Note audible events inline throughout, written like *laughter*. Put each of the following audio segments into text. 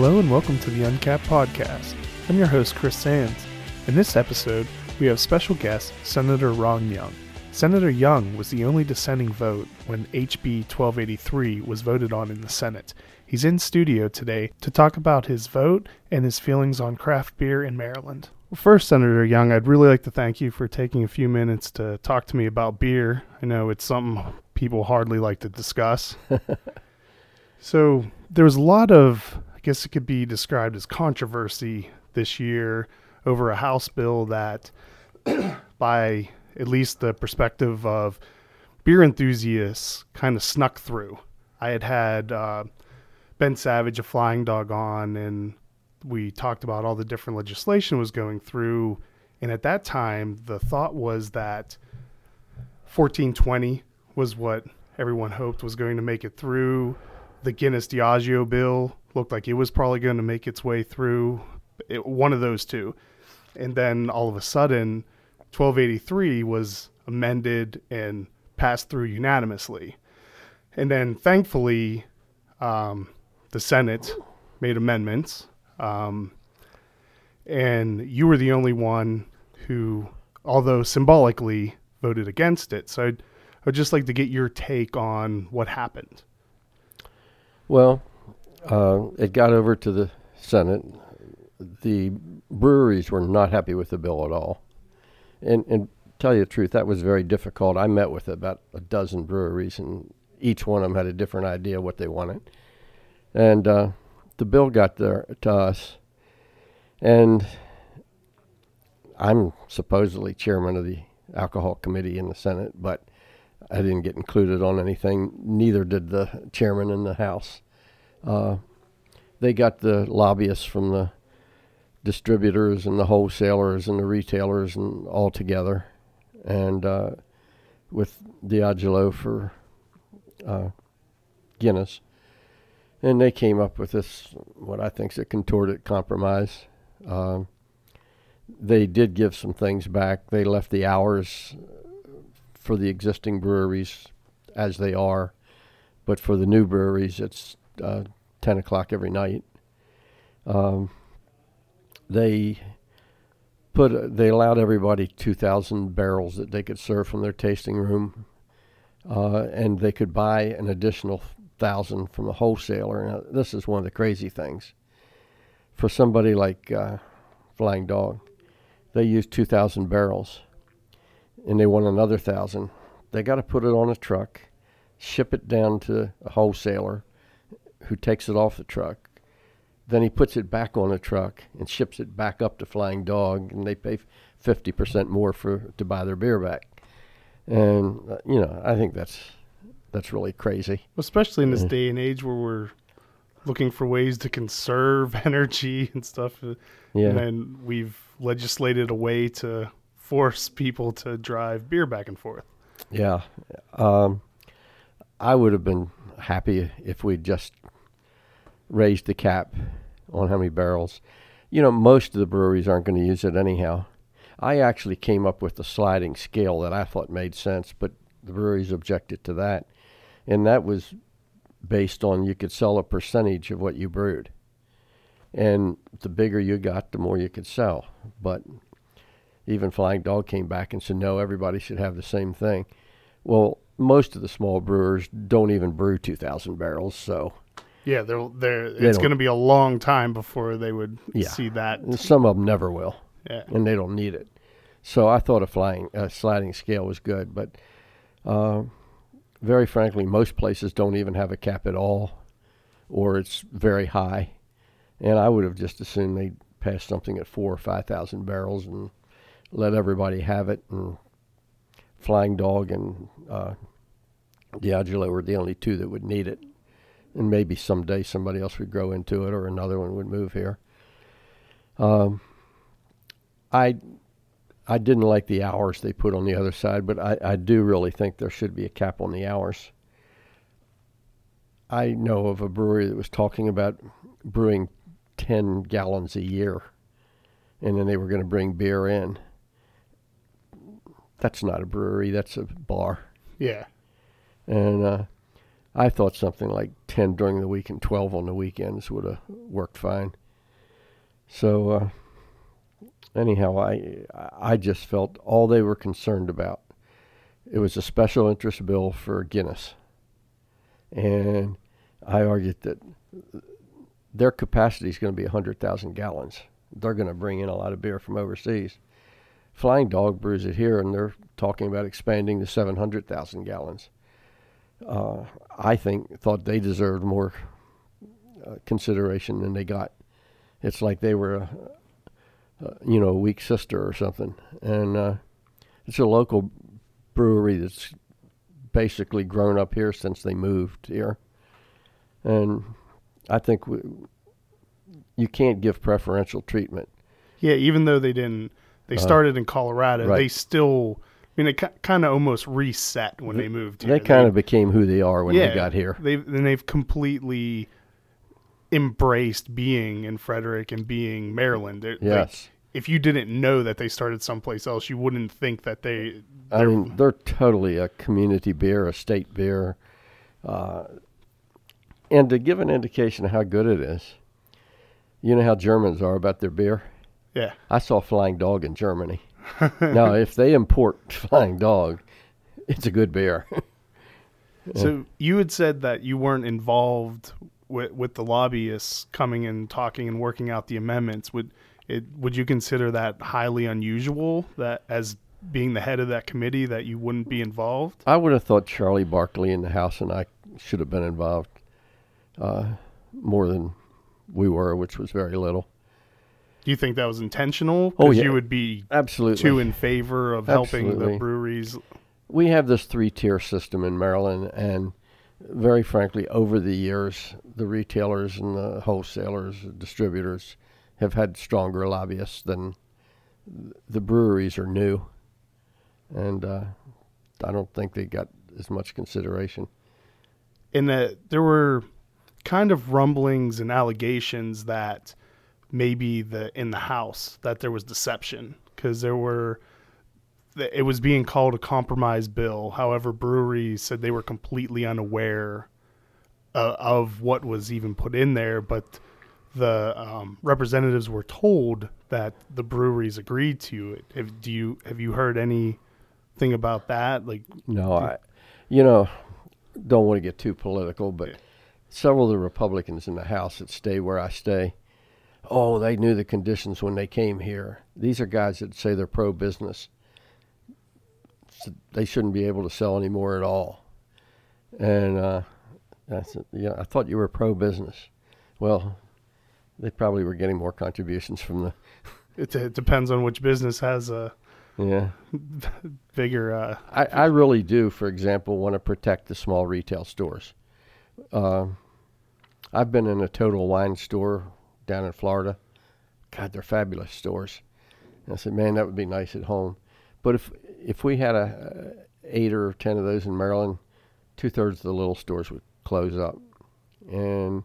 Hello and welcome to the Uncapped Podcast. I'm your host, Chris Sands. In this episode, we have special guest, Senator Ron Young. Senator Young was the only dissenting vote when HB 1283 was voted on in the Senate. He's in studio today to talk about his vote and his feelings on craft beer in Maryland. Well, first, Senator Young, I'd really like to thank you for taking a few minutes to talk to me about beer. I know it's something people hardly like to discuss. *laughs* so, there was a lot of, I guess it could be described as controversy this year over a House bill that, *clears throat* by at least the perspective of beer enthusiasts, kind of snuck through. I had had uh, Ben Savage, a flying dog, on, and we talked about all the different legislation was going through. And at that time, the thought was that 1420 was what everyone hoped was going to make it through. The Guinness Diageo bill looked like it was probably going to make its way through. It, one of those two. And then all of a sudden, 1283 was amended and passed through unanimously. And then thankfully, um, the Senate made amendments. Um, and you were the only one who, although symbolically, voted against it. So I'd, I'd just like to get your take on what happened. Well, uh, it got over to the Senate. The breweries were not happy with the bill at all. And, and tell you the truth, that was very difficult. I met with about a dozen breweries, and each one of them had a different idea what they wanted. And uh, the bill got there to us, and I'm supposedly chairman of the alcohol committee in the Senate, but I didn't get included on anything. Neither did the chairman in the House. Uh, they got the lobbyists from the distributors and the wholesalers and the retailers and all together, and uh, with Diageo for uh, Guinness, and they came up with this what I think is a contorted compromise. Um, they did give some things back. They left the hours for the existing breweries as they are, but for the new breweries, it's uh, 10 o'clock every night. Um, they put they allowed everybody 2,000 barrels that they could serve from their tasting room, uh, and they could buy an additional thousand from a wholesaler. Now, this is one of the crazy things. For somebody like uh, Flying Dog, they use 2,000 barrels, and they want another thousand. They got to put it on a truck, ship it down to a wholesaler, who takes it off the truck. Then he puts it back on a truck and ships it back up to Flying Dog, and they pay 50% more for to buy their beer back. And uh, you know, I think that's that's really crazy. Especially in this yeah. day and age where we're looking for ways to conserve *laughs* energy and stuff. Uh, yeah. And we've legislated a way to force people to drive beer back and forth. Yeah. Um, I would have been happy if we'd just raised the cap on how many barrels. You know, most of the breweries aren't going to use it anyhow. I actually came up with a sliding scale that I thought made sense, but the breweries objected to that and that was based on you could sell a percentage of what you brewed. And the bigger you got, the more you could sell. But even Flying Dog came back and said, no, everybody should have the same thing. Well, most of the small brewers don't even brew 2,000 barrels, so. Yeah, they're, they're, they it's going to be a long time before they would yeah. see that. And some of them never will. Yeah. And they don't need it. So I thought a flying, a sliding scale was good, but uh, very frankly, most places don't even have a cap at all, or it's very high. And I would have just assumed they'd pass something at four or five thousand barrels and let everybody have it. And Flying Dog and uh, Diageo were the only two that would need it. And maybe someday somebody else would grow into it, or another one would move here. Um, I I didn't like the hours they put on the other side, but I, I do really think there should be a cap on the hours. I know of a brewery that was talking about brewing 10 gallons a year, and then they were going to bring beer in. That's not a brewery, that's a bar. Yeah. And uh, I thought something like 10 during the week and 12 on the weekends would have worked fine. So, uh, anyhow, I, I just felt all they were concerned about. It was a special interest bill for Guinness. And I argued that their capacity is going to be 100,000 gallons. They're going to bring in a lot of beer from overseas. Flying Dog brews it here, and they're talking about expanding to 700,000 gallons. Uh, I think thought they deserved more uh, consideration than they got. It's like they were, a, a, you know, a weak sister or something. And uh, it's a local brewery that's basically grown up here since they moved here. And I think we, you can't give preferential treatment. Yeah, even though they didn't, they Uh, started in Colorado. right. They still, I mean, it kind of almost reset when they moved here. They kind of became who they are when yeah, they got here. They've and they've completely embraced being in Frederick and being Maryland. Like, Yes. if you didn't know that they started someplace else, you wouldn't think that they. I they're- mean, they're totally a community beer, a state beer. Uh, and to give an indication of how good it is, you know how Germans are about their beer? Yeah. I saw Flying Dog in Germany. now, *laughs* if they import Flying Dog, it's a good beer. So you had said that you weren't involved with with the lobbyists coming and talking and working out the amendments. Would it would you consider that highly unusual that as being the head of that committee that you wouldn't be involved? I would have thought Charlie Barkley in the House and I should have been involved uh, more than we were, which was very little. Do you think that was intentional? Oh, yeah. you would be Absolutely. too in favor of helping the breweries. we have this three tier system in Maryland, and very frankly, over the years, the retailers and the wholesalers, distributors, have had stronger lobbyists than the breweries are new, and uh, I don't think they got as much consideration. in that there were kind of rumblings and allegations that maybe the in the house that there was deception. Because there were it was being called a compromise bill. However breweries said they were completely unaware uh, of what was even put in there but the um, representatives were told that the breweries agreed to it. Have, do you have you heard anything about that? Like No, I, you know, don't want to get too political, but Yeah. several of the Republicans in the House that stay where I stay, oh, they knew the conditions when they came here. These are guys that say they're pro business. So they shouldn't be able to sell anymore at all. And uh, I said, yeah, I thought you were pro business. Well, they probably were getting more contributions from the, *laughs* it, it depends on which business has a yeah. *laughs* bigger uh, I, I really do, for example, want to protect the small retail stores. Um I've been in a Total Wine store down in Florida. God, they're fabulous stores. And I said, man, that would be nice at home. But if if we had a, a eight or ten of those in Maryland, two thirds of the little stores would close up. And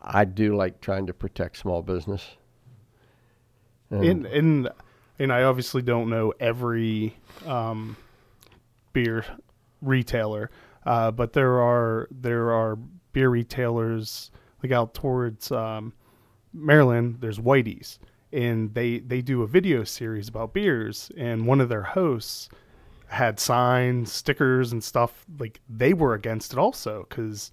I do like trying to protect small business. And and and and I obviously don't know every um, beer retailer, uh, but there are there are beer retailers like out towards um, Maryland. There's Whitey's, and they they do a video series about beers, and one of their hosts had signs, stickers, and stuff. Like they were against it also because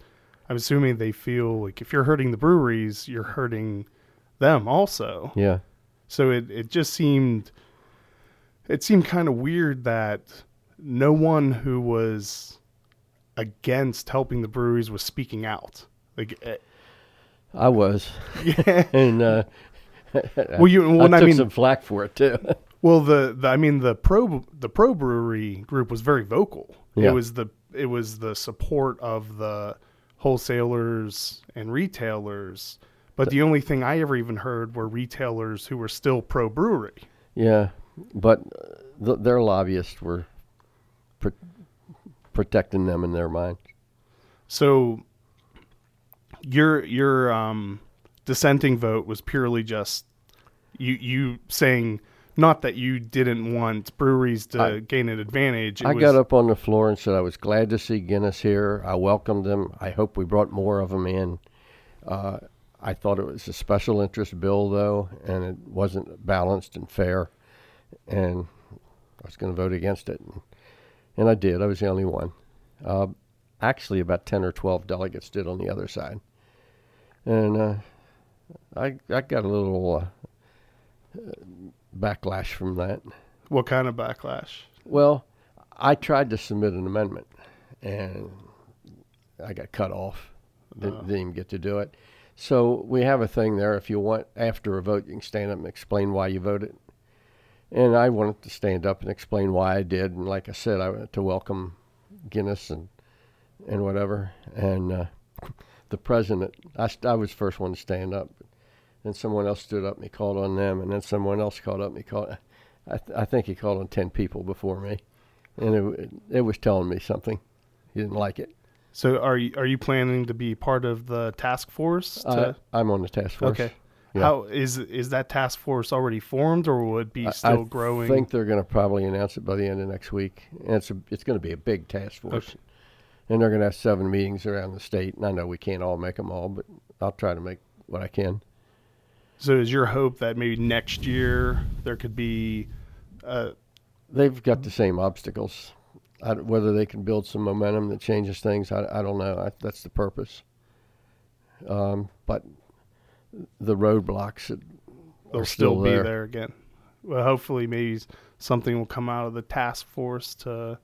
I'm assuming they feel like if you're hurting the breweries, you're hurting them also. yeah. So it, it just seemed it seemed kind of weird that no one who was against helping the breweries was speaking out. Like, eh, I was. yeah. *laughs* and uh, *laughs* Well, you- well, I I took mean- some flack for it too. *laughs* Well, the, the I mean the pro the pro brewery group was very vocal. Yeah. It was the it was the support of the wholesalers and retailers. But the only thing I ever even heard were retailers who were still pro brewery. yeah, but uh, th- their lobbyists were pr- protecting them in their mind. So your your um, dissenting vote was purely just you you saying not that you didn't want breweries to I- gain an advantage. It I was, got up on the floor and said I was glad to see Guinness here. I welcomed them. I hope we brought more of them in. Uh, I thought it was a special interest bill, though, and it wasn't balanced and fair. And I was going to vote against it. And, and I did. I was the only one. Uh, actually, about 10 or 12 delegates did on the other side. And uh, I, I got a little uh, backlash from that. What kind of backlash? Well, I tried to submit an amendment, and I got cut off. Didn't, Oh. didn't even get to do it. So we have a thing there. If you want, after a vote, you can stand up and explain why you voted. And I wanted to stand up and explain why I did. And like I said, I wanted to welcome Guinness and and whatever. And uh, the president, I, I was the first one to stand up. Then someone else stood up and he called on them. And then someone else called up and he called. I, th- I think he called on 10 people before me. And it, it was telling me something. He didn't like it. So are you are you planning to be part of the task force? To, Uh, I'm on the task force. okay. yeah. How is is that task force already formed, or would it be I- still I growing? I think they're going to probably announce it by the end of next week. And it's a, it's going to be a big task force. Okay. And they're going to have seven meetings around the state. And I know we can't all make them all, but I'll try to make what I can. So is your hope that maybe next year there could be, uh, They've got the same obstacles. I, whether they can build some momentum that changes things, I, I don't know. I, that's the purpose. Um, but the roadblocks that they'll still, still be there. there again? Well, hopefully, maybe something will come out of the task force to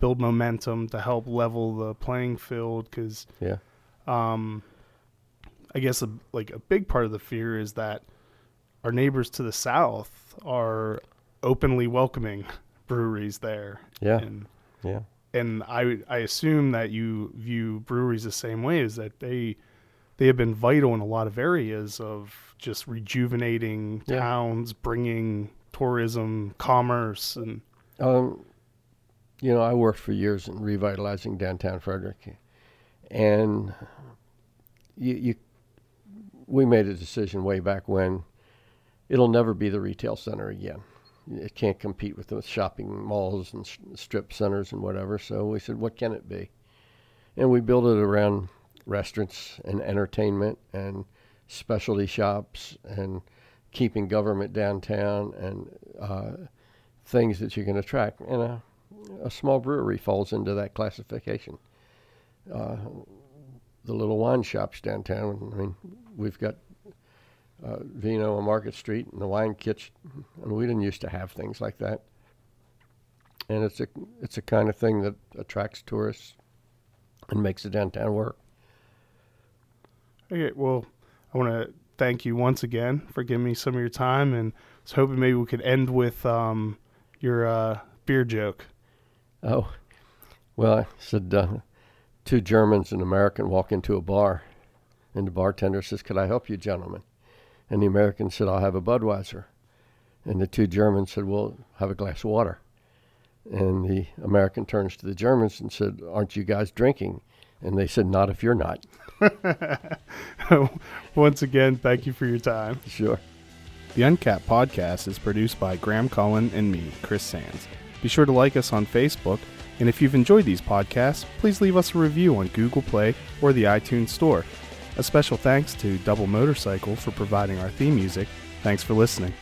build momentum to help level the playing field. Because, Yeah. um, I guess a, like a big part of the fear is that our neighbors to the south are openly welcoming *laughs* breweries there. Yeah. And Yeah. and I I assume that you view breweries the same way is that they they have been vital in a lot of areas of just rejuvenating Yeah. towns, bringing tourism, commerce, and Um, you know, I worked for years in revitalizing downtown Frederick, and you, you, we made a decision way back when it'll never be the retail center again. It can't compete with the shopping malls and strip centers and whatever. So we said, what can it be? And we built it around restaurants and entertainment and specialty shops and keeping government downtown and uh, things that you can attract. And a, a small brewery falls into that classification. Uh, the little wine shops downtown. I mean, we've got uh, Vino on Market Street and the wine kitchen, and we didn't used to have things like that. And it's a it's a kind of thing that attracts tourists and makes the downtown work. okay, well, I want to thank you once again for giving me some of your time, and I was hoping maybe we could end with um, your uh, beer joke. Oh, well, I said uh, two Germans and an American walk into a bar, and the bartender says, "Could I help you, gentlemen?" And the American said, "I'll have a Budweiser," and the two Germans said, "Well, have a glass of water." And the American turns to the Germans and said, "Aren't you guys drinking?" And they said, "Not if you're not." *laughs* once again, thank you for your time. Sure. The Uncapped podcast is produced by Graham Cullen and me, Chris Sands. Be sure to like us on Facebook, and if you've enjoyed these podcasts, please leave us a review on Google Play or the iTunes Store. A special thanks to Double Motorcycle for providing our theme music. Thanks for listening.